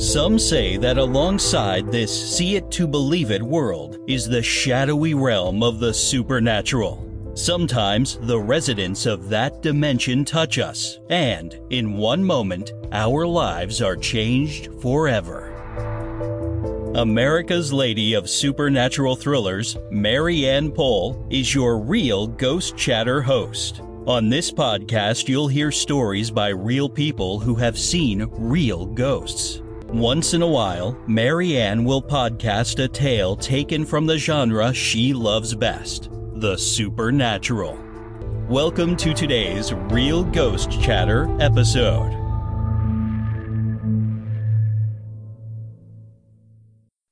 Some say that alongside this see it to believe it world is the shadowy realm of the supernatural. Sometimes the residents of that dimension touch us, and in one moment, our lives are changed forever. America's Lady of Supernatural Thrillers, Mary Ann Pohl, is your real Ghost Chatter host. On this podcast, you'll hear stories by real people who have seen real ghosts. Once in a while, Marianne will podcast a tale taken from the genre she loves best the supernatural. Welcome to today's Real Ghost Chatter episode.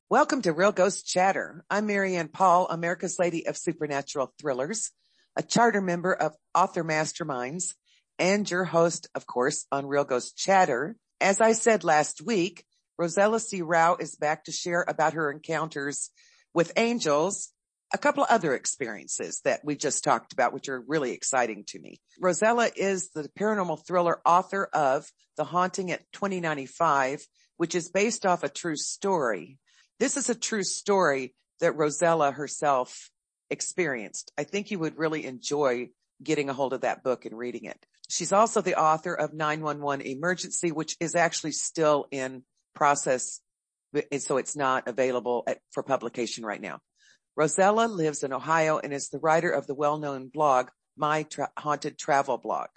Welcome to Real Ghost Chatter. I'm Marianne Paul, America's Lady of Supernatural Thrillers, a charter member of Author Masterminds, and your host, of course, on Real Ghost Chatter. As I said last week, Rosella C. Rao is back to share about her encounters with angels a couple of other experiences that we just talked about, which are really exciting to me. Rosella is the paranormal thriller author of The Haunting at 2095, which is based off a true story. This is a true story that Rosella herself experienced. I think you would really enjoy getting a hold of that book and reading it. She's also the author of 911 Emergency, which is actually still in process. So it's not available at, for publication right now. Rosella lives in Ohio and is the writer of the well-known blog, My Tra- Haunted Travel Blog.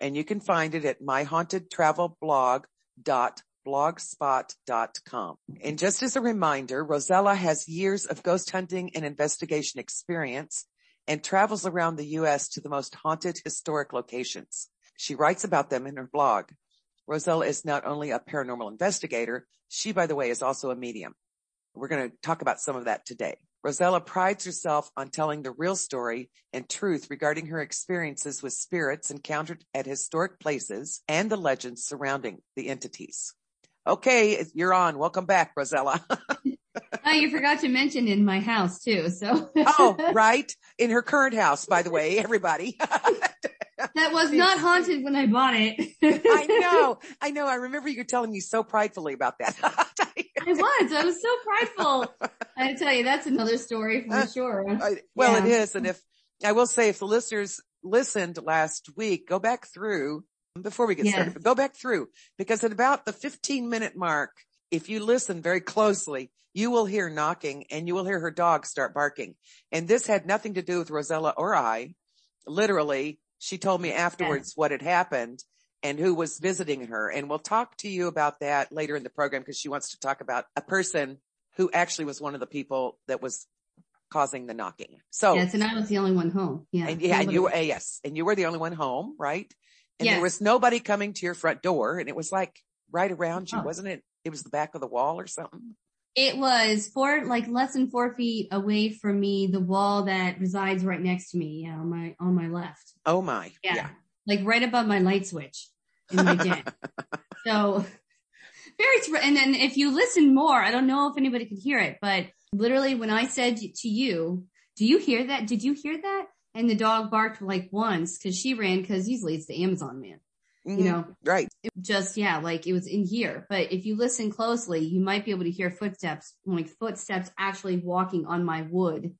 And you can find it at myhauntedtravelblog.blogspot.com. And just as a reminder, Rosella has years of ghost hunting and investigation experience and travels around the U.S. to the most haunted historic locations. She writes about them in her blog. Rosella is not only a paranormal investigator, she, by the way, is also a medium. We're going to talk about some of that today. Rosella prides herself on telling the real story and truth regarding her experiences with spirits encountered at historic places and the legends surrounding the entities. Okay, you're on. Welcome back, Rosella. oh, you forgot to mention in my house too. So. oh, right. In her current house, by the way, everybody. that was not haunted when I bought it. I know. I know. I remember you telling me so pridefully about that. I was. I was so prideful. I tell you, that's another story for uh, sure. I, well, yeah. it is. And if I will say, if the listeners listened last week, go back through before we get yes. started, go back through because at about the 15 minute mark, if you listen very closely, you will hear knocking and you will hear her dog start barking. And this had nothing to do with Rosella or I. Literally, she told me afterwards what had happened and who was visiting her. And we'll talk to you about that later in the program because she wants to talk about a person who actually was one of the people that was causing the knocking. So yes, and I was the only one home. Yeah, and yeah, and you were yes, and you were the only one home, right? And yes. there was nobody coming to your front door, and it was like right around you, oh. wasn't it? It was the back of the wall or something. It was four, like less than four feet away from me, the wall that resides right next to me, yeah, on my on my left. Oh my, yeah, yeah. like right above my light switch in my den. so very, and then if you listen more, I don't know if anybody could hear it, but literally when I said to you, do you hear that? Did you hear that? And the dog barked like once because she ran because usually it's the Amazon man. Mm-hmm. You know, right. just, yeah, like it was in here. But if you listen closely, you might be able to hear footsteps, like footsteps actually walking on my wood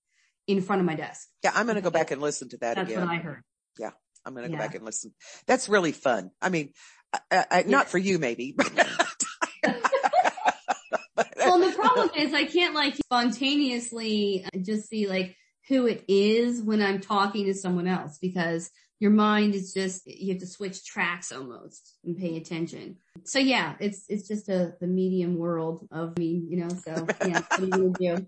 in front of my desk. Yeah, I'm going to go back and listen to that That's again. what I heard. Yeah, I'm going to go back and listen. That's really fun. I mean, I, I, not for you maybe, well, the problem is I can't like spontaneously just see like who it is when I'm talking to someone else because your mind is just, you have to switch tracks almost and pay attention. So yeah, it's, it's just a, the medium world of me, you know, so yeah, what are you gonna do?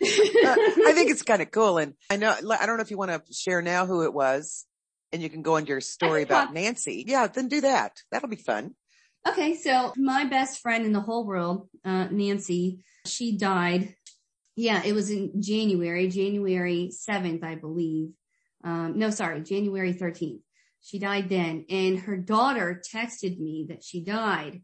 I think it's kind of cool. And I know, I don't know if you want to share now who it was and you can go into your story about talk- Nancy. Yeah, then do that. That'll be fun. Okay, so my best friend in the whole world, uh, Nancy, she died. Yeah, it was in January, January 7th, I believe. Um, no, sorry, January 13th. She died then. And her daughter texted me that she died.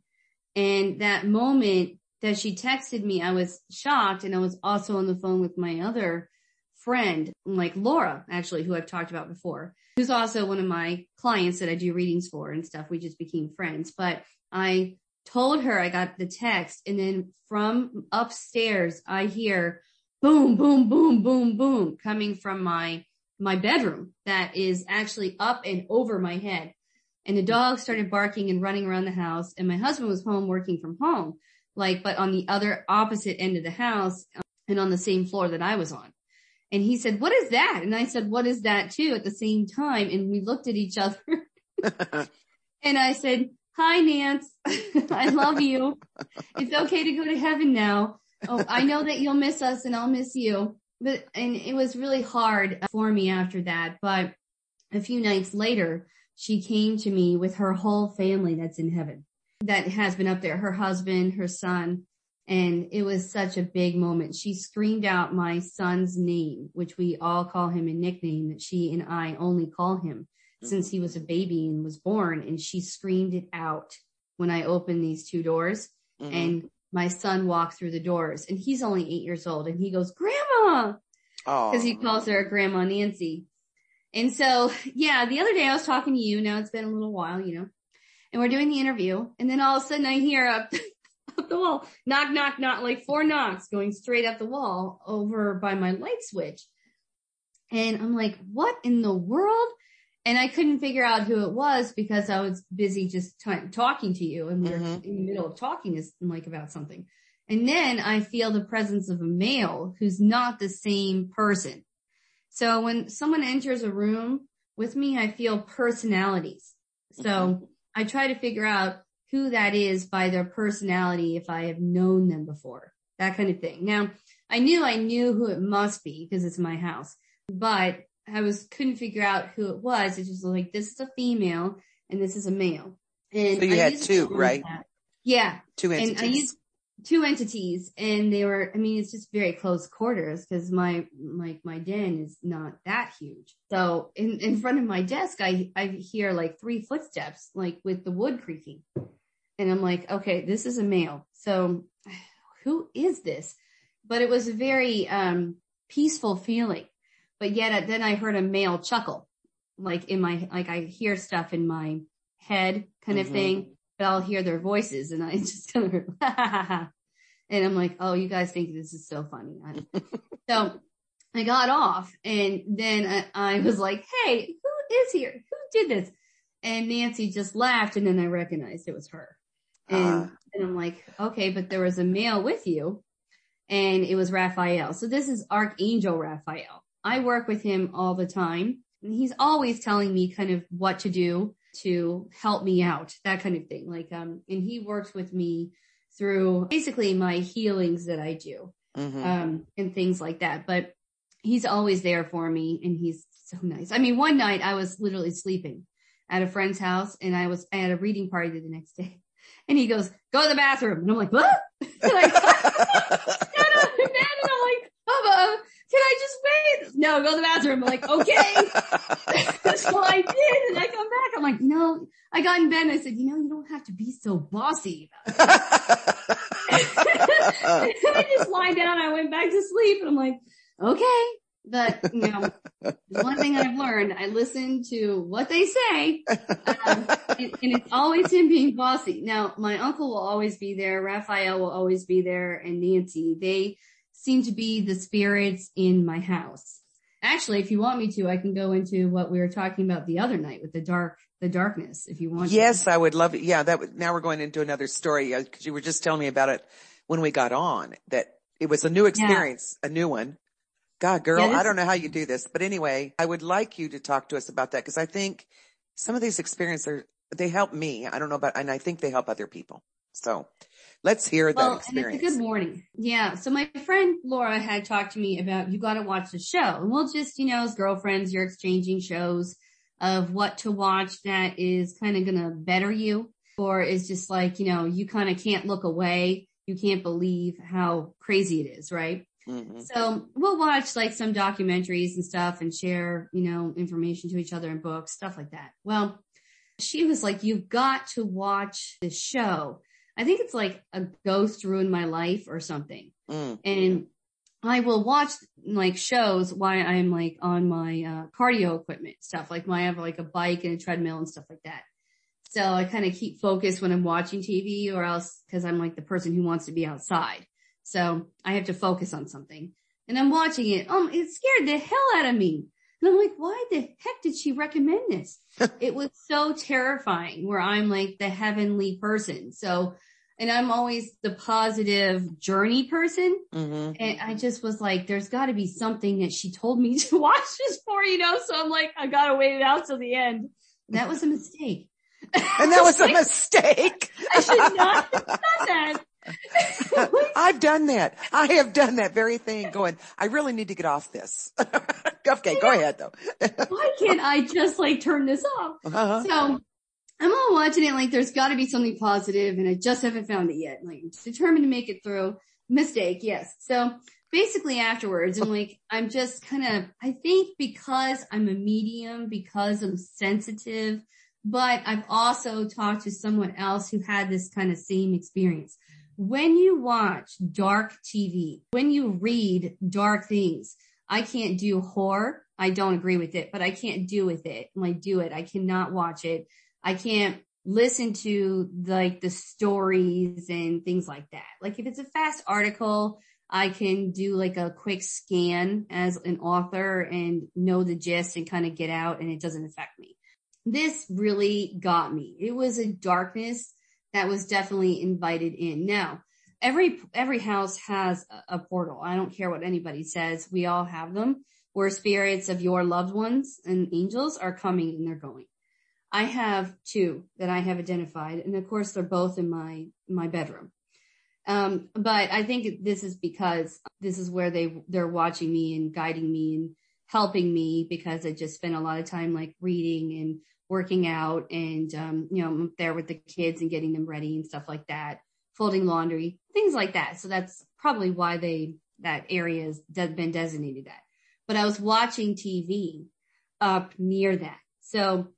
And that moment that she texted me, I was shocked. And I was also on the phone with my other friend, like Laura, actually, who I've talked about before, who's also one of my clients that I do readings for and stuff. We just became friends. But I told her I got the text and then from upstairs, I hear boom, boom, boom, boom, boom coming from my, my bedroom that is actually up and over my head. And the dog started barking and running around the house and my husband was home working from home, like, but on the other opposite end of the house um, and on the same floor that I was on. And he said, what is that? And I said, what is that too at the same time? And we looked at each other and I said, hi, Nance. I love you. It's okay to go to heaven now. Oh, I know that you'll miss us and I'll miss you. But, and it was really hard for me after that. But a few nights later, she came to me with her whole family that's in heaven that has been up there, her husband, her son. And it was such a big moment. She screamed out my son's name, which we all call him a nickname that she and I only call him since he was a baby and was born. And she screamed it out when I opened these two doors mm-hmm. and my son walked through the doors and he's only eight years old and he goes, grandma, because he calls her grandma Nancy. And so, yeah, the other day I was talking to you. Now it's been a little while, you know, and we're doing the interview and then all of a sudden I hear up, up the wall, knock, knock, knock, like four knocks going straight up the wall over by my light switch. And I'm like, what in the world? And I couldn't figure out who it was because I was busy just t- talking to you and we were mm-hmm. in the middle of talking is like about something. And then I feel the presence of a male who's not the same person. So when someone enters a room with me, I feel personalities. So mm-hmm. I try to figure out who that is by their personality if I have known them before, that kind of thing. Now I knew I knew who it must be because it's my house, but I was couldn't figure out who it was. It was like this is a female and this is a male. And so you I had two, right? That. Yeah, two entities. And I used two entities, and they were. I mean, it's just very close quarters because my like my den is not that huge. So in in front of my desk, I I hear like three footsteps, like with the wood creaking, and I'm like, okay, this is a male. So who is this? But it was a very um peaceful feeling but yet then I heard a male chuckle, like in my, like I hear stuff in my head kind of mm-hmm. thing, but I'll hear their voices and I just kind of heard, and I'm like, oh, you guys think this is so funny. so I got off and then I, I, was like, hey, who is here? Who did this? And Nancy just laughed and then I recognized it was her. And, uh. and I'm like, okay, but there was a male with you and it was Raphael. So this is Archangel Raphael. I work with him all the time and he's always telling me kind of what to do to help me out, that kind of thing. Like, um, and he works with me through basically my healings that I do, mm-hmm. um, and things like that. But he's always there for me and he's so nice. I mean, one night I was literally sleeping at a friend's house and I was, at a reading party the next day and he goes, go to the bathroom. And I'm like, what I got up and I'm like, Bubba, can I just wait? No, go to the bathroom. I'm like, okay. so I did. And I come back. I'm like, no, I got in bed and I said, you know, you don't have to be so bossy I just lie down. I went back to sleep and I'm like, okay. But, you know, one thing I've learned, I listen to what they say, um, and, and, it's always him being bossy. Now, my uncle will always be there. Raphael will always be there and Nancy. They, seem to be the spirits in my house. Actually, if you want me to, I can go into what we were talking about the other night with the dark, the darkness, if you want. Yes, to. I would love it. Yeah, that would, now we're going into another story because uh, you were just telling me about it when we got on that it was a new experience, yeah. a new one. God, girl, yeah, I don't know how you do this, but anyway, I would like you to talk to us about that because I think some of these experiences are, they help me. I don't know about, and I think they help other people. So Let's hear well, that experience. good morning. Yeah. So my friend Laura had talked to me about you got to watch the show, and we'll just you know as girlfriends, you're exchanging shows of what to watch that is kind of going to better you, or is just like you know you kind of can't look away. You can't believe how crazy it is, right? Mm-hmm. So we'll watch like some documentaries and stuff and share, you know, information to each other in books, stuff like that. Well, she was like, you've got to watch this show I think it's like a ghost ruined my life or something. Mm. And I will watch like shows while I'm like on my uh, cardio equipment stuff. Like my, I have like a bike and a treadmill and stuff like that. So I kind of keep focused when I'm watching TV or else because I'm like the person who wants to be outside. So I have to focus on something and I'm watching it. Um, it scared the hell out of me. And I'm like, why the heck did she recommend this? it was so terrifying where I'm like the heavenly person. So, and I'm always the positive journey person. Mm-hmm. And I just was like, there's got to be something that she told me to watch this for, you know? So I'm like, I got to wait it out till the end. And That was a mistake. And that was a mistake. I should not have done that. I've done that. I have done that very thing going, I really need to get off this. okay, go ahead though. Why can't I just like turn this off? Uh-huh. So I'm all watching it like there's gotta be something positive and I just haven't found it yet. Like determined to make it through. Mistake, yes. So basically afterwards, I'm like, I'm just kind of, I think because I'm a medium, because I'm sensitive, but I've also talked to someone else who had this kind of same experience when you watch dark TV, when you read dark things, I can't do horror. I don't agree with it, but I can't do with it. Like do it. I cannot watch it. I can't listen to like the stories and things like that. Like if it's a fast article, I can do like a quick scan as an author and know the gist and kind of get out and it doesn't affect me. This really got me. It was a darkness that was definitely invited in. Now, every every house has a, portal. I don't care what anybody says. We all have them where spirits of your loved ones and angels are coming and they're going. I have two that I have identified, and of course they're both in my my bedroom. Um, but I think this is because this is where they they're watching me and guiding me and helping me because I just spent a lot of time like reading and working out and, um, you know, there with the kids and getting them ready and stuff like that, folding laundry, things like that. So that's probably why they, that area has been designated that. But I was watching TV up near that. So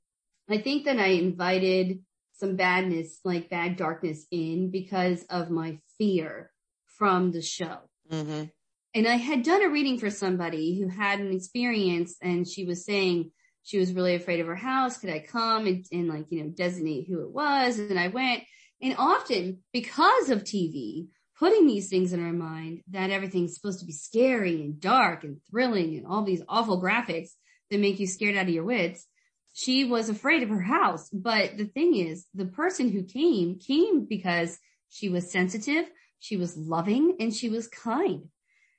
I think that I invited some badness, like bad darkness in because of my fear from the show. Mm-hmm. And I had done a reading for somebody who had an experience and she was saying, she was really afraid of her house. Could I come and, and like, you know, designate who it was? And I went and often because of TV, putting these things in her mind that everything's supposed to be scary and dark and thrilling and all these awful graphics that make you scared out of your wits. She was afraid of her house. But the thing is, the person who came came because she was sensitive, she was loving, and she was kind.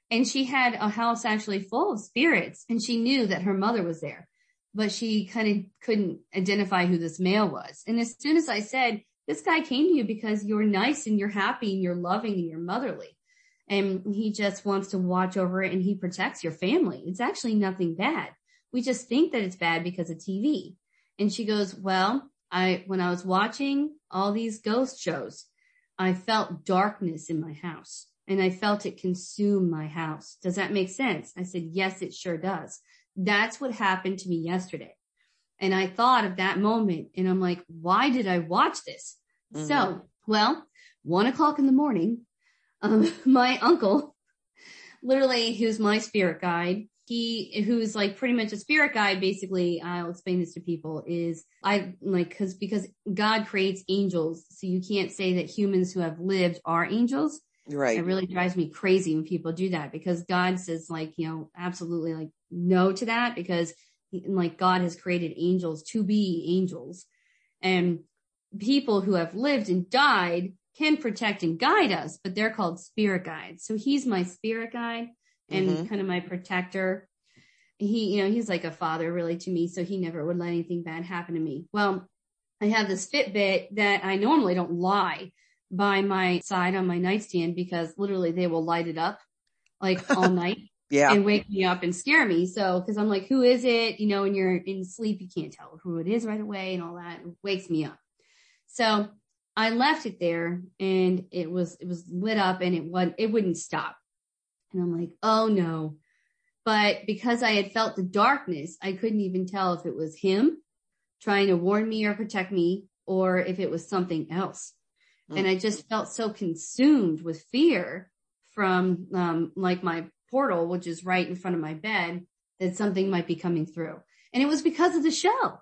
And she had a house actually full of spirits and she knew that her mother was there but she kind of couldn't identify who this male was. And as soon as I said, this guy came to you because you're nice and you're happy and you're loving and you're motherly. And he just wants to watch over it and he protects your family. It's actually nothing bad. We just think that it's bad because of TV. And she goes, well, I, when I was watching all these ghost shows, I felt darkness in my house and I felt it consume my house. Does that make sense? I said, yes, it sure does. That's what happened to me yesterday. And I thought of that moment and I'm like, why did I watch this? Mm-hmm. So, well, one o'clock in the morning, um, my uncle, literally, who's my spirit guide, he, who's like pretty much a spirit guide, basically, I'll explain this to people is I like, cause, because God creates angels. So you can't say that humans who have lived are angels. Right. It really drives me crazy when people do that because God says like, you know, absolutely like no to that because like God has created angels to be angels and people who have lived and died can protect and guide us, but they're called spirit guides. So he's my spirit guide and mm-hmm. kind of my protector. He, you know, he's like a father really to me. So he never would let anything bad happen to me. Well, I have this Fitbit that I normally don't lie by my side on my nightstand because literally they will light it up like all night. Yeah. And wake me up and scare me. So, cause I'm like, who is it? You know, when you're in sleep, you can't tell who it is right away and all that. It wakes me up. So I left it there and it was, it was lit up and it was, it wouldn't stop. And I'm like, oh no. But because I had felt the darkness, I couldn't even tell if it was him trying to warn me or protect me or if it was something else. Mm. And I just felt so consumed with fear from, um, like my portal, which is right in front of my bed, that something might be coming through. And it was because of the show.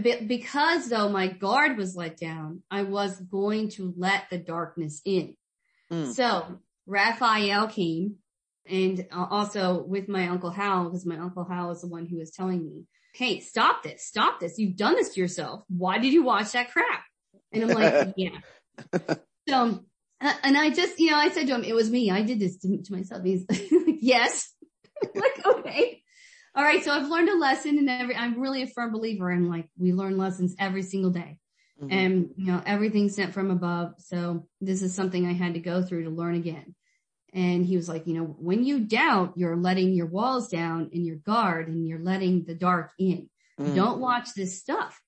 because though my guard was let down, I was going to let the darkness in. Mm. So Raphael came and uh, also with my uncle Hal, because my uncle Hal is the one who was telling me, Hey, stop this, stop this. You've done this to yourself. Why did you watch that crap? And I'm like, yeah. So, and I just, you know, I said to him, it was me. I did this to, to myself. He's like, yes. like, okay. All right. So I've learned a lesson and every, I'm really a firm believer in like, we learn lessons every single day. Mm-hmm. And, you know, everything's sent from above. So this is something I had to go through to learn again. And he was like, you know, when you doubt, you're letting your walls down and your guard and you're letting the dark in. Mm. Don't watch this stuff.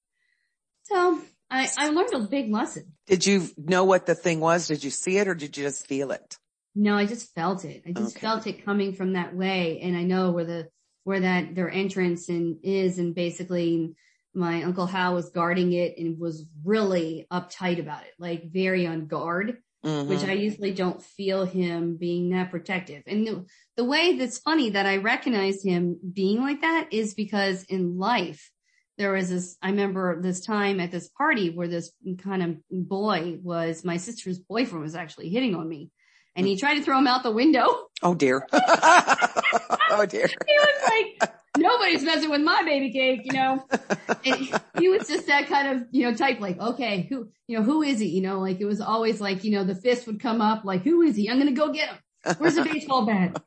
So I, I learned a big lesson. Did you know what the thing was? Did you see it or did you just feel it? No, I just felt it. I just okay. felt it coming from that way. And I know where the, where that their entrance and is and basically my uncle Hal was guarding it and was really uptight about it, like very on guard mm-hmm. which I usually don't feel him being that protective. And the, the way that's funny that I recognize him being like that is because in life, there was this, I remember this time at this party where this kind of boy was, my sister's boyfriend was actually hitting on me and he tried to throw him out the window. Oh dear. oh dear. he was like, nobody's messing with my baby cake, you know. And he was just that kind of, you know, type like, okay, who, you know, who is he? You know, like it was always like, you know, the fist would come up like, who is he? I'm going to go get him. Where's the baseball bat?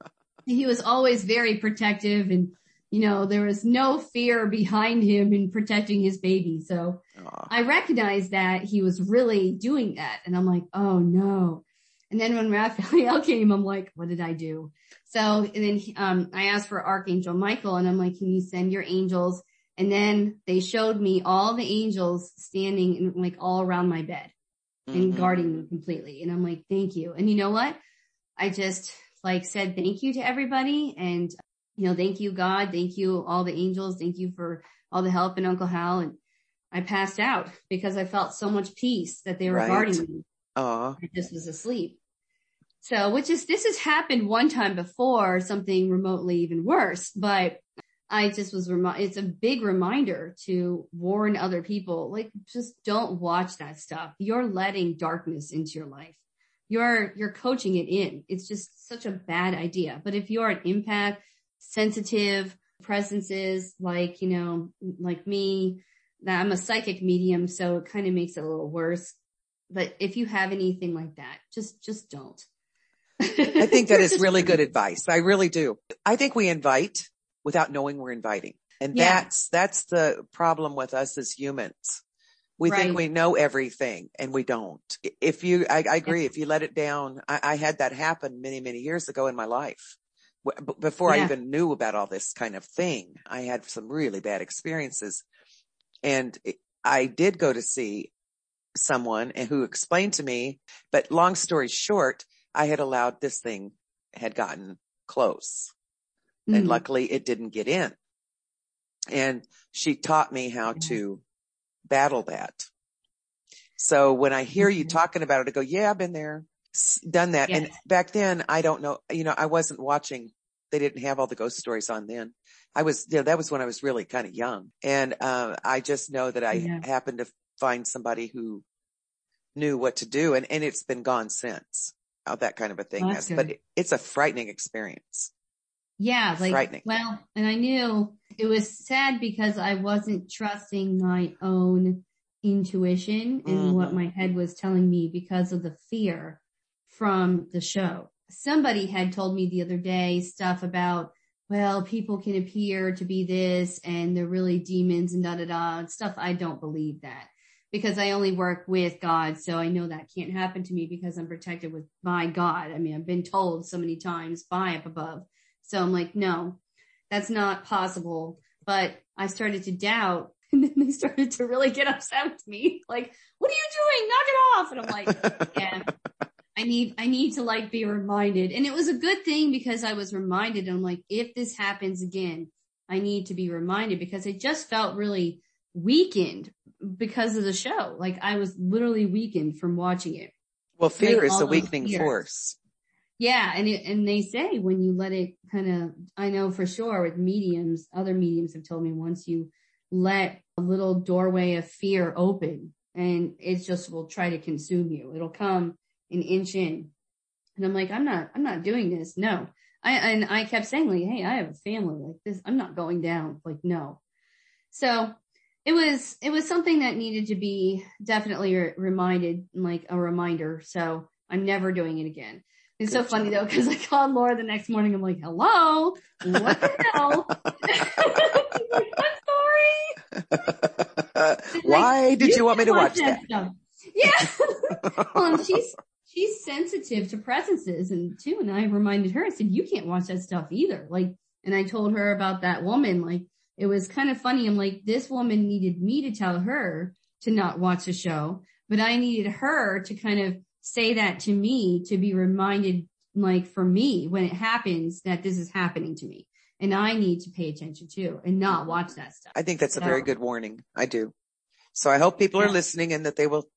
And he was always very protective and, you know, there was no fear behind him in protecting his baby. So Aww. I recognized that he was really doing that. And I'm like, oh no. And then when Raphael came, I'm like, what did I do? So, and then, um, I asked for Archangel Michael and I'm like, can you send your angels? And then they showed me all the angels standing in, like all around my bed and mm-hmm. guarding me completely. And I'm like, thank you. And you know what? I just like said thank you to everybody and, you know, thank you God. Thank you all the angels. Thank you for all the help and Uncle Hal. And I passed out because I felt so much peace that they were right. guarding me. Aww. I just was asleep. So, which is, this has happened one time before, something remotely even worse, but I just was remi- it's a big reminder to warn other people, like just don't watch that stuff. You're letting darkness into your life. You're, you're coaching it in. It's just such a bad idea. But if you're an empath, sensitive presences like, you know, like me, that I'm a psychic medium, so it kind of makes it a little worse. But if you have anything like that, just, just don't. I think that is really good advice. I really do. I think we invite without knowing we're inviting. And yeah. that's, that's the problem with us as humans. We right. think we know everything and we don't. If you, I, I agree. If you let it down, I, I, had that happen many, many years ago in my life. Before yeah. I even knew about all this kind of thing, I had some really bad experiences and I did go to see someone who explained to me, but long story short, I had allowed this thing had gotten close mm. and luckily it didn't get in. And she taught me how to battle that. So when I hear you talking about it, I go, yeah, I've been there, done that. Yes. And back then I don't know, you know, I wasn't watching. They didn't have all the ghost stories on then. I was, you know, that was when I was really kind of young. And, uh, I just know that I yeah. happened to find somebody who knew what to do and, and it's been gone since how that kind of a thing is, but it, it's a frightening experience. Yeah, like frightening. well, and I knew it was sad because I wasn't trusting my own intuition and mm-hmm. what my head was telling me because of the fear from the show. Somebody had told me the other day stuff about, well, people can appear to be this and they're really demons and da da da stuff. I don't believe that because I only work with God. So I know that can't happen to me because I'm protected with by God. I mean, I've been told so many times by up above. So I'm like, no, that's not possible. But I started to doubt and then they started to really get upset with me. Like, what are you doing? Knock it off. And I'm like, yeah, I need, I need to like be reminded. And it was a good thing because I was reminded. I'm like, if this happens again, I need to be reminded because I just felt really weakened because of the show. Like I was literally weakened from watching it. Well, fear like, is a weakening fears. force. Yeah. And it, and they say when you let it kind of, I know for sure with mediums, other mediums have told me once you let a little doorway of fear open and it just will try to consume you. It'll come an inch in. And I'm like, I'm not, I'm not doing this. No. I, and I kept saying like, Hey, I have a family like this. I'm not going down. Like, no. So it was, it was something that needed to be definitely reminded, like a reminder. So I'm never doing it again. It's Good so funny though, cause I called Laura the next morning. I'm like, hello, what the hell? like, I'm sorry. Why like, did you, you want me to watch, watch that? that? Yeah. well, she's, she's sensitive to presences and too. And I reminded her, I said, you can't watch that stuff either. Like, and I told her about that woman. Like, it was kind of funny. I'm like, this woman needed me to tell her to not watch the show, but I needed her to kind of say that to me to be reminded, like for me, when it happens, that this is happening to me. And I need to pay attention to and not watch that stuff. I think that's so, a very good warning. I do. So I hope people are listening and that they will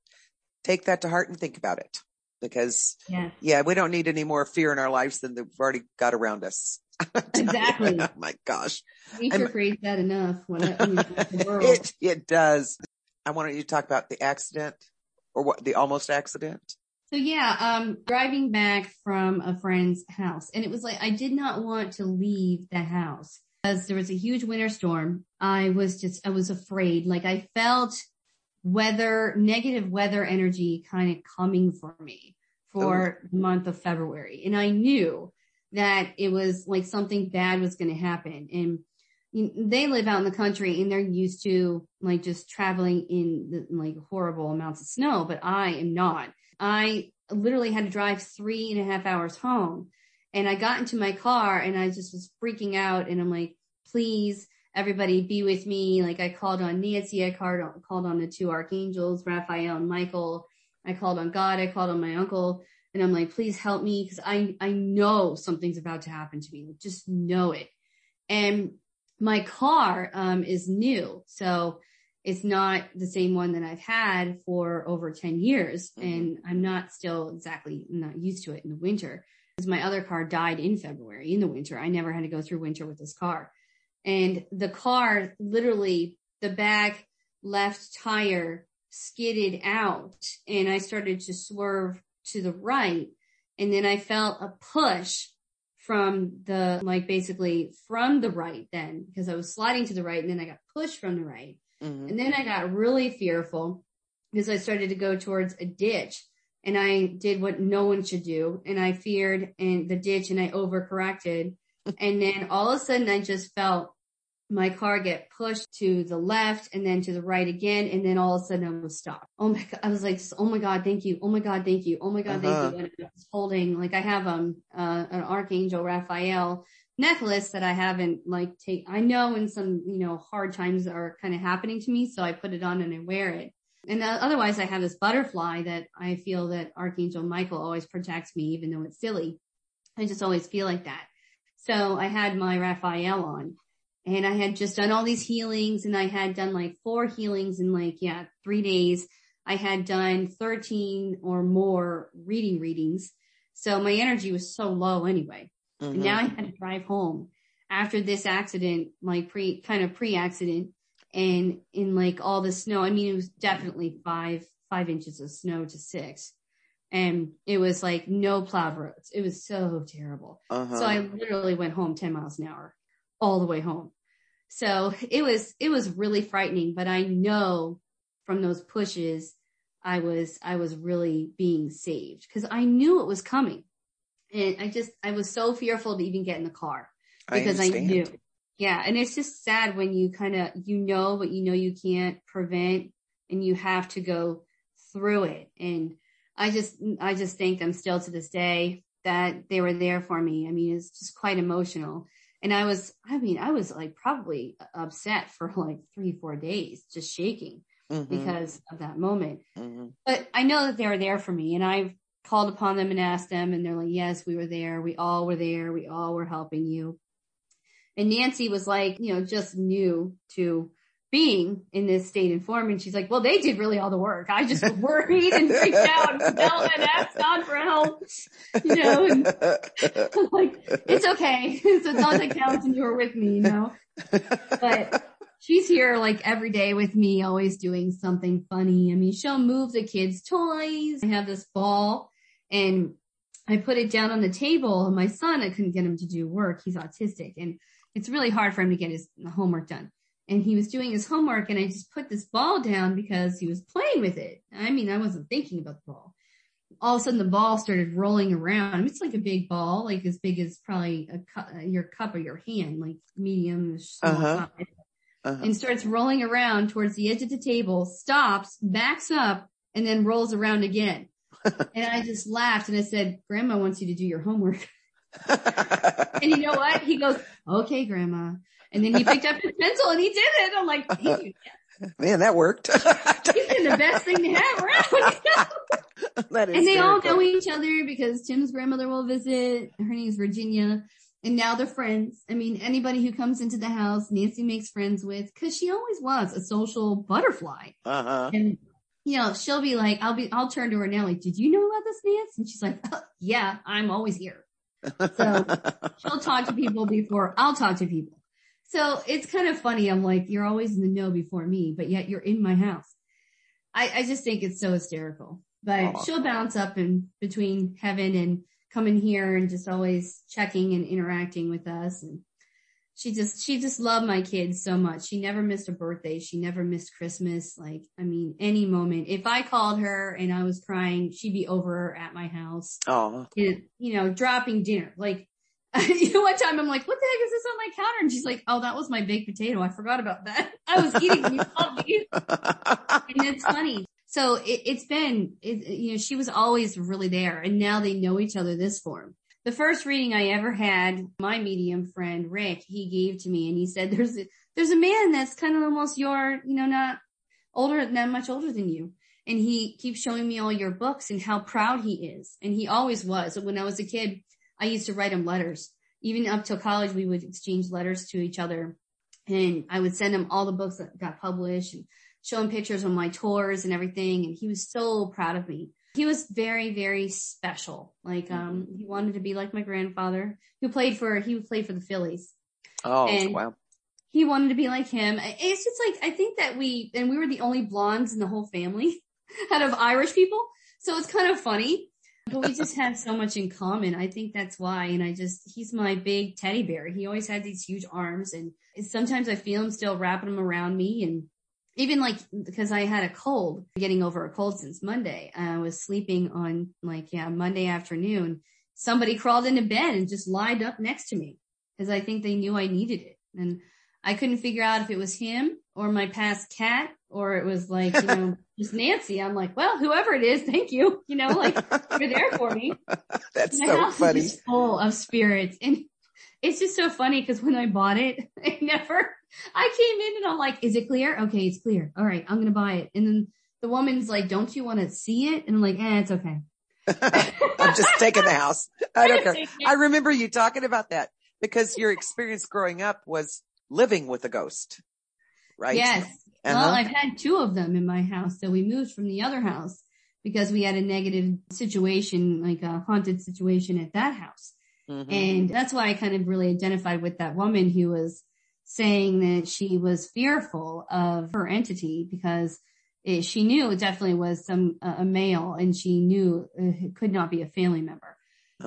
take that to heart and think about it because yeah, yeah we don't need any more fear in our lives than we've already got around us. exactly. oh my gosh. Nature creates that enough when, it, when it, it does. I wanted you to talk about the accident or what the almost accident. So yeah, um, driving back from a friend's house and it was like, I did not want to leave the house because there was a huge winter storm. I was just, I was afraid. Like I felt weather, negative weather energy kind of coming for me for oh. the month of February. And I knew that it was like something bad was going to happen. And they live out in the country and they're used to like just traveling in the, like horrible amounts of snow, but I am not. I literally had to drive three and a half hours home. And I got into my car and I just was freaking out and I'm like, please, everybody be with me. Like I called on Nancy, I called on, called on the two archangels, Raphael and Michael. I called on God, I called on my uncle and I'm like, please help me because I, I know something's about to happen to me. Like, just know it. And my car, um, is new. So it's not the same one that I've had for over 10 years. Mm-hmm. And I'm not still exactly not used to it in the winter because my other car died in February in the winter. I never had to go through winter with this car. And the car literally the back left tire skidded out and I started to swerve to the right. And then I felt a push from the, like basically from the right then because I was sliding to the right and then I got pushed from the right. Mm-hmm. And then I got really fearful because I started to go towards a ditch and I did what no one should do. And I feared in the ditch and I overcorrected. And then all of a sudden I just felt my car get pushed to the left and then to the right again. And then all of a sudden I was stopped. Oh my God. I was like, Oh my God, thank you. Oh my God, thank you. Oh my God, uh-huh. thank you. And I was holding, like I have, um, uh, an Archangel Raphael necklace that I haven't like take, I know when some, you know, hard times are kind of happening to me. So I put it on and I wear it. And uh, otherwise I have this butterfly that I feel that Archangel Michael always protects me, even though it's silly. I just always feel like that. So I had my Raphael on and I had just done all these healings and I had done like four healings in like, yeah, three days. I had done 13 or more reading readings. So my energy was so low anyway. Mm-hmm. And now I had to drive home after this accident, like pre, kind of pre-accident and in like all the snow. I mean, it was definitely five, five inches of snow to six. And it was like no plowed roads. It was so terrible. Uh-huh. So I literally went home 10 miles an hour all the way home. So it was, it was really frightening, but I know from those pushes, I was, I was really being saved because I knew it was coming. And I just, I was so fearful to even get in the car because I, I knew. Yeah. And it's just sad when you kind of, you know, but you know you can't prevent and you have to go through it. And I just, I just thank them still to this day that they were there for me. I mean, it's just quite emotional. And I was, I mean, I was like probably upset for like three, four days, just shaking mm-hmm. because of that moment. Mm-hmm. But I know that they were there for me and I've called upon them and asked them and they're like, yes, we were there. We all were there. We all were helping you. And Nancy was like, you know, just new to being in this state and form. And she's like, well, they did really all the work. I just worried and freaked out and and asked God for help, you know, and like, it's okay. so it's all that counts and you were with me, you know, but she's here like every day with me, always doing something funny. I mean, she'll move the kids' toys. I have this ball and I put it down on the table and my son, I couldn't get him to do work. He's autistic and it's really hard for him to get his homework done. And he was doing his homework and I just put this ball down because he was playing with it. I mean, I wasn't thinking about the ball. All of a sudden the ball started rolling around. It's like a big ball, like as big as probably a cu- your cup or your hand, like medium, Uh-huh. size Uh-huh. and starts rolling around towards the edge of the table, stops, backs up, and then rolls around again. and I just laughed and I said, grandma wants you to do your homework. And you know what? He goes, okay, grandma. And then he picked up his pencil and he did it. I'm like, thank you. Man, that worked. He's been the best thing to have around. that is and they all cool. know each other because Tim's grandmother will visit. Her name is Virginia. And now they're friends. I mean, anybody who comes into the house, Nancy makes friends with, cause she always was a social butterfly. Uh-huh. And, you know, she'll be like, I'll be, I'll turn to her now, like, did you know about this, Nance? And she's like, "Oh, yeah, I'm always here. So she'll talk to people before I'll talk to people. So it's kind of funny. I'm like, you're always in the know before me, but yet you're in my house. I, I just think it's so hysterical, but Aw. she'll bounce up in between heaven and coming here and just always checking and interacting with us. And she just, she just loved my kids so much. She never missed a birthday. She never missed Christmas. Like, I mean, any moment. If I called her and I was crying, she'd be over at my house oh, you know, dropping dinner. Like, you know, one time I'm like, what the heck is this on my counter? And she's like, oh, that was my baked potato. I forgot about that. I was eating these. And it's funny. So it, it's been, it, you know, she was always really there and now they know each other this form. The first reading I ever had, my medium friend Rick, he gave to me and he said, there's a, there's a man that's kind of almost your, you know, not older, not much older than you. And he keeps showing me all your books and how proud he is. And he always was. When I was a kid, I used to write him letters. Even up till college, we would exchange letters to each other. And I would send him all the books that got published and show him pictures of my tours and everything. And he was so proud of me. He was very, very special. Like, um, he wanted to be like my grandfather who played for, he played for the Phillies oh, And- wow. he wanted to be like him. It's just like, I think that we, and we were the only blondes in the whole family out of Irish people. So it's kind of funny, but we just have so much in common. I think that's why. And I just, he's my big teddy bear. He always had these huge arms and sometimes I feel him still wrapping them around me and even like, because I had a cold, getting over a cold since Monday. I was sleeping on like, yeah, Monday afternoon. Somebody crawled into bed and just lined up next to me because I think they knew I needed it. And I couldn't figure out if it was him or my past cat or it was like, you know, Nancy. I'm like, well, whoever it is, thank you. You know, like you're there for me. That's My so house funny. is full of spirits. And it's just so funny because when I bought it, I never, I came in and I'm like, is it clear? Okay, it's clear. All right, I'm going to buy it. And then the woman's like, don't you want to see it? And I'm like, eh, it's okay. I'm just taking the house. I don't care. I remember you talking about that because your experience growing up was living with a ghost, right? Yes. Well. I've had two of them in my house. So we moved from the other house because we had a negative situation, like a haunted situation at that house. Mhm. And that's why I kind of really identified with that woman who was saying that she was fearful of her entity because it, she knew it definitely was some, uh, a male and she knew it could not be a family member.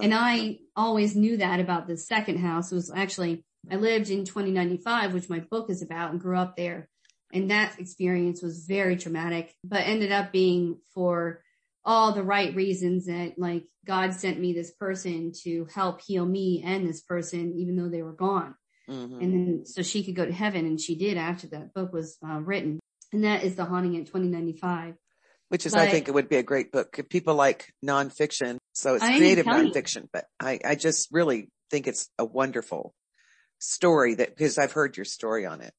And I always knew that about the second house It was actually, I lived in 2095, which my book is about and grew up there. And that experience was very traumatic, but ended up being for all the right reasons that like God sent me this person to help heal me and this person, even though they were gone. Mhm. And then so she could go to heaven and she did after that book was uh, written. And that is The Haunting at 2095. Which is, I think it would be a great book. People like nonfiction. So it's I creative telling you. nonfiction, but I, I just really think it's a wonderful story that, because I've heard your story on it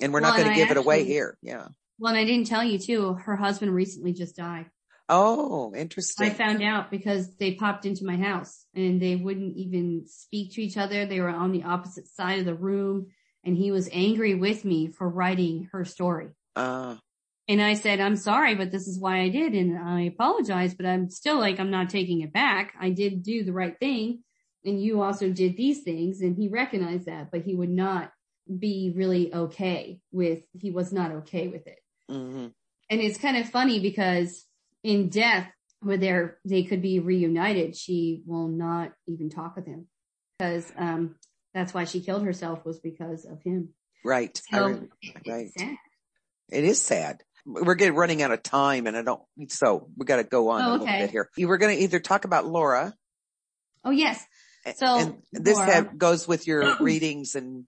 and we're not going to give it away here. Yeah. Well, and I didn't tell you too, her husband recently just died. Oh, interesting. I found out because they popped into my house and they wouldn't even speak to each other. They were on the opposite side of the room and he was angry with me for writing her story. uh, And I said, I'm sorry, but this is why I did. And I apologize, but I'm still like, I'm not taking it back. I did do the right thing. And you also did these things. And he recognized that, but he would not be really okay with, he was not okay with it. Mm-hmm. And it's kind of funny because in death, where they're, they could be reunited, she will not even talk with him because, um, that's why she killed herself was because of him. Right. So, it- right. sad. It is sad. We're getting running out of time and I don't, so we got to go on Oh, a little okay. bit here. You were going to either talk about Laura. Oh, yes. So, and this Laura- have, goes with your readings and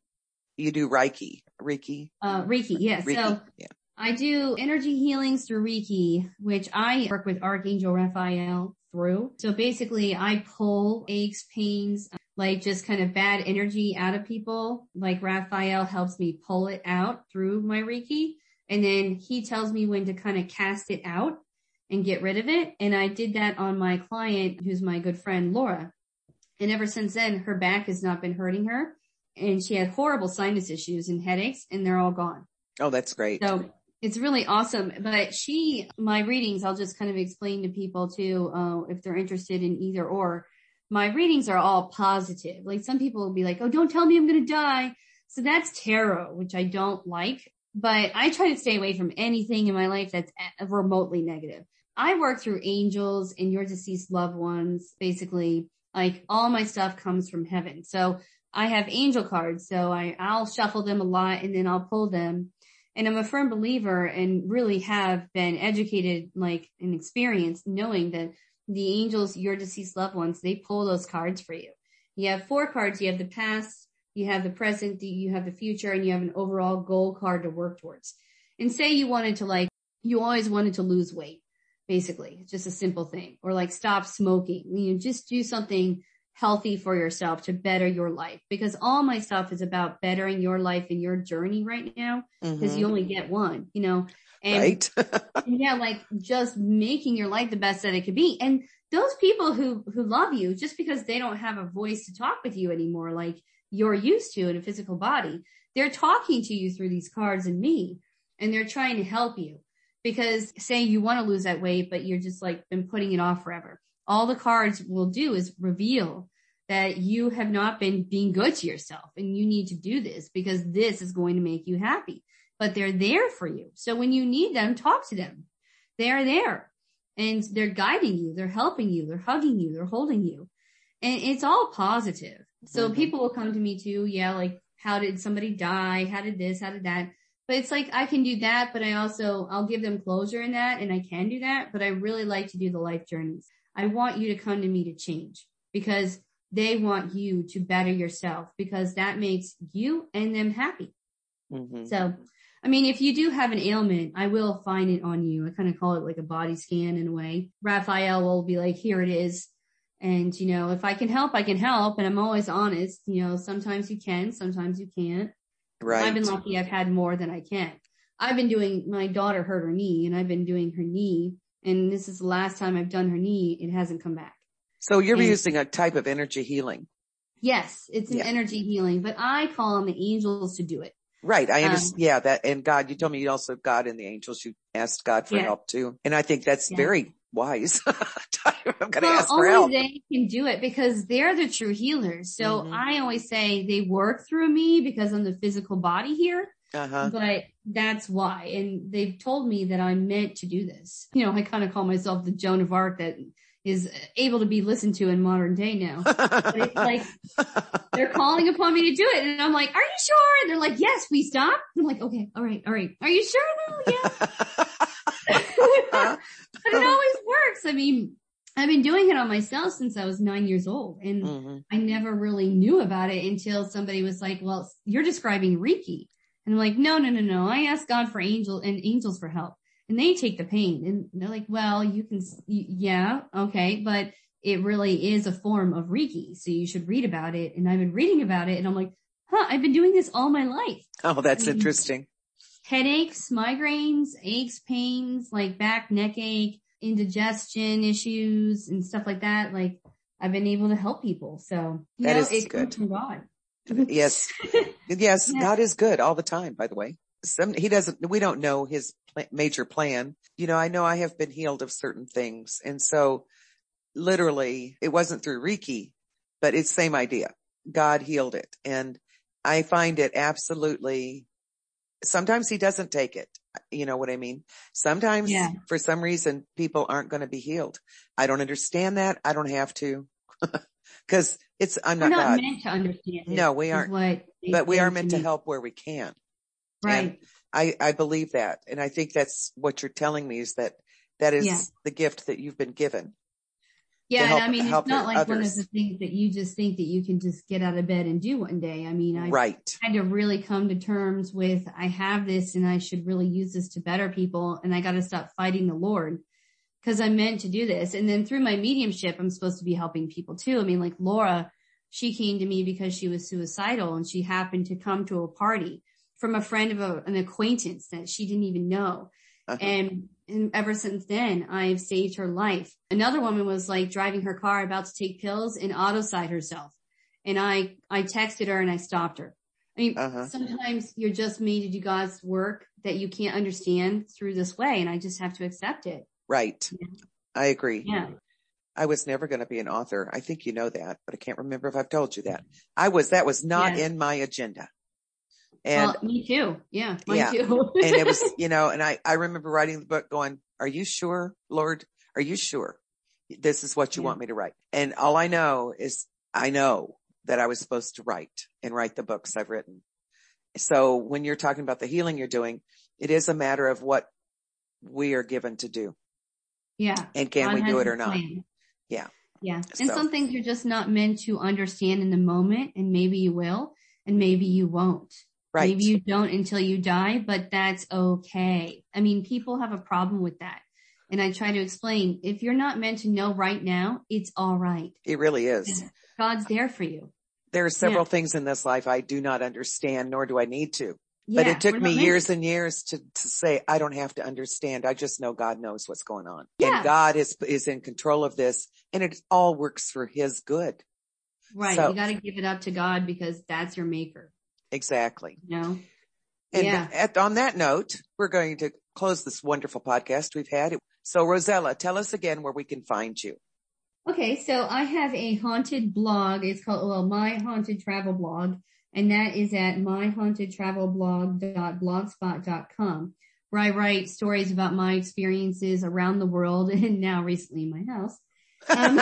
you do Reiki, Reiki, Uh, Reiki. Yes. Reiki. So yeah. I do energy healings through Reiki, which I work with Archangel Raphael through. So basically I pull aches, pains, like just kind of bad energy out of people. Like Raphael helps me pull it out through my Reiki. And then he tells me when to kind of cast it out and get rid of it. And I did that on my client, who's my good friend, Laura. And ever since then, her back has not been hurting her. And she had horrible sinus issues and headaches and they're all gone. Oh, that's great. So it's really awesome. But she, my readings, I'll just kind of explain to people too, uh, if they're interested in either or. My readings are all positive. Like some people will be like, oh, don't tell me I'm going to die. So that's tarot, which I don't like, but I try to stay away from anything in my life that's remotely negative. I work through angels and your deceased loved ones. Basically, like all my stuff comes from heaven. So I have angel cards. So I, I'll shuffle them a lot and then I'll pull them and I'm a firm believer and really have been educated, like and experienced knowing that the angels, your deceased loved ones, they pull those cards for you. You have four cards. You have the past, you have the present, you have the future, and you have an overall goal card to work towards. And say you wanted to like, you always wanted to lose weight, basically, It's just a simple thing, or like stop smoking. You know, just do something healthy for yourself to better your life because all my stuff is about bettering your life and your journey right now because Mhm. you only get one, you know, and right. yeah, like just making your life the best that it could be. And those people who, who love you just because they don't have a voice to talk with you anymore, like you're used to in a physical body, they're talking to you through these cards and me, and they're trying to help you because say you want to lose that weight, but you're just like been putting it off forever. All the cards will do is reveal that you have not been being good to yourself and you need to do this because this is going to make you happy but they're there for you. So when you need them, talk to them. They are there and they're guiding you. They're helping you. They're hugging you. They're holding you. And it's all positive. So Mhm. people will come to me too. Yeah. Like how did somebody die? How did this? How did that? But it's like I can do that, but I also, I'll give them closure in that and I can do that, but I really like to do the life journeys. I want you to come to me to change because they want you to better yourself because that makes you and them happy. Mhm. So, I mean, if you do have an ailment, I will find it on you. I kind of call it like a body scan in a way. Raphael will be like, here it is. And, you know, if I can help, I can help. And I'm always honest. You know, sometimes you can, sometimes you can't. Right. I've been lucky I've had more than I can. I've been doing, my daughter hurt her knee and I've been doing her knee. And this is the last time I've done her knee. It hasn't come back. so you're and- using a type of energy healing. Yes, it's an Yeah. energy healing, but I call on the angels to do it. Right. I Um, understand. yeah. That and God, you told me you also God and the angels, you asked God for Yeah. help too. And I think that's Yeah. very wise. I'm going to well, ask for only help. they can do it because they're the true healers. So Mhm. I always say they work through me because I'm the physical body here, Uh-huh. but that's why. And they've told me that I'm meant to do this. You know, I kind of call myself the Joan of Arc that is able to be listened to in modern day now. But it's like they're calling upon me to do it. And I'm like, are you sure? And they're like, yes, we stop. I'm like, okay, all right, all right. Are you sure though? Yeah. but it always works. I mean, I've been doing it on myself since I was nine years old and Mhm. I never really knew about it until somebody was like, well, you're describing Reiki. And I'm like, no, no, no, no. I asked God for angel and angels for help and they take the pain and they're like, well, you can, yeah, okay. But it really is a form of Reiki. So you should read about it. And I've been reading about it and I'm like, huh, I've been doing this all my life Oh, that's Mhm. interesting. headaches, migraines, aches, pains, like back, neck ache, indigestion issues and stuff like that. Like I've been able to help people. So you That know, is good. from God. Yes. Yes. Yeah. God is good all the time, by the way. Some, he doesn't, we don't know his pla- major plan. You know, I know I have been healed of certain things. And so literally it wasn't through Reiki, but it's same idea. God healed it. And I find it absolutely, sometimes he doesn't take it. You know what I mean? Sometimes Yeah. for some reason people aren't going to be healed. I don't understand that. I don't have to because it's, I'm We're not, not meant to understand. No, we aren't. But we are meant to me. help where we can. Right. I, I believe that. And I think that's what you're telling me is that that is Yeah. the gift that you've been given. Yeah, help- and I mean, it's not like one of the things that you just think that you can just get out of bed and do one day. I mean, I Right. had to really come to terms with I have this and I should really use this to better people and I got to stop fighting the Lord because I'm meant to do this. And then through my mediumship, I'm supposed to be helping people too. I mean, like Laura, she came to me because she was suicidal and she happened to come to a party from a friend of a, an acquaintance that she didn't even know. Uh-huh. And, and ever since then, I've saved her life. Another woman was like driving her car about to take pills and auto-side herself. And I, I texted her and I stopped her. I mean, Uh-huh. sometimes you're just made to do God's work that you can't understand through this way. And I just have to accept it. Right. I agree. Yeah. I was never going to be an author. I think you know that, but I can't remember if I've told you that. I was, that was not Yeah. in my agenda. And, well, me too. Yeah. Yeah. too. and it was, you know, and I, I remember writing the book going, are you sure, Lord? Are you sure this is what you Yeah. want me to write? And all I know is I know that I was supposed to write and write the books I've written. So when you're talking about the healing you're doing, it is a matter of what we are given to do. yeah. And can God we do it or not? plan. Yeah. Yeah. And So- some things you're just not meant to understand in the moment and maybe you will and maybe you won't. Right. Maybe you don't until you die, but that's okay. I mean, people have a problem with that. And I try to explain, if you're not meant to know right now, it's all right. It really is. God's there for you. There are several Yeah. things in this life I do not understand, nor do I need to. But it took me years and years to, to say, I don't have to understand. I just know God knows what's going on. Yeah. And God is, is in control of this and it all works for his good. Right. So- you got to give it up to God because that's your maker. Exactly. Know? And Yeah. at, on that note, we're going to close this wonderful podcast we've had. So Rosella, tell us again where we can find you. Okay, so I have a haunted blog. It's called, well, My Haunted Travel Blog, and that is at myhauntedtravelblog.blogspot.com, where I write stories about my experiences around the world and now recently in my house. Um,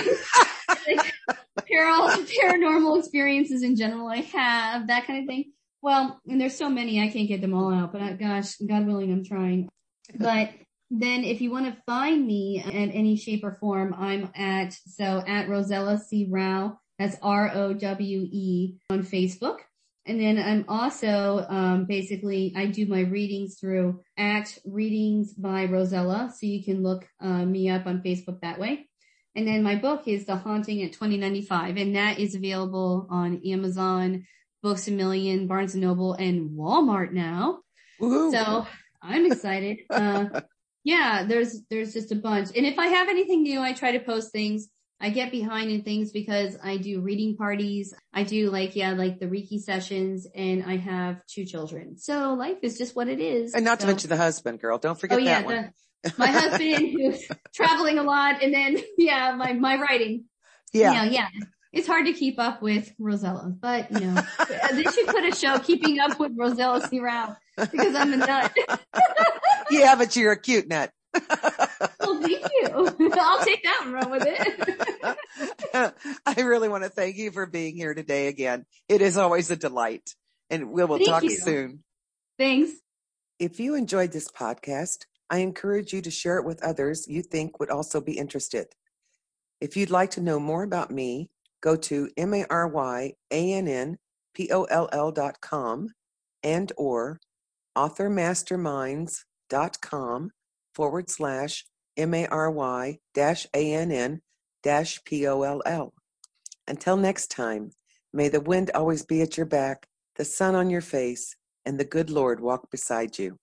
like paranormal experiences in general I have, that kind of thing. Well, and there's so many, I can't get them all out, but I, gosh, God willing, I'm trying. But then if you want to find me in any shape or form, I'm at, so at Rosella C. Rowe, that's R-O-W-E on Facebook. And then I'm also, um, basically, I do my readings through at readings by Rosella. So you can look, uh, me up on Facebook that way. And then my book is The Haunting at 2095 and that is available on Amazon, Books a Million, Barnes and Noble and Walmart now. Woohoo. So I'm excited. Uh, yeah, there's, there's just a bunch. And if I have anything new, I try to post things. I get behind in things because I do reading parties. I do like, yeah, like the Reiki sessions and I have two children. So life is just what it is. and not to mention the husband, girl. Don't forget oh yeah, that one. the, my husband who's traveling a lot and then, yeah, my, my writing. yeah. You know, yeah. It's hard to keep up with Rosella, but you know, they should put a show keeping up with Rosella C. Rowe because I'm a nut. yeah, but you're a cute nut. Well, thank you. I'll take that and run with it. I really want to thank you for being here today again. It is always a delight and we will Thank talk you. soon. Thanks. If you enjoyed this podcast, I encourage you to share it with others you think would also be interested. If you'd like to know more about me, go to M-A-R-Y-A-N-N-P-O-L-L dot com and or authormasterminds.com forward slash M-A-R-Y dash A-N-N dash P-O-L-L. Until next time, may the wind always be at your back, the sun on your face, and the good Lord walk beside you.